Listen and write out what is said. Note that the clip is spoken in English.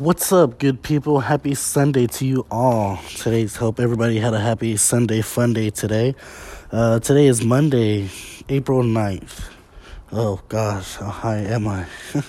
What's up, good people? Happy Sunday to you all. Today's hope everybody had a happy Sunday fun day today. Uh, today is Monday, April 9th. Oh gosh, how high am I?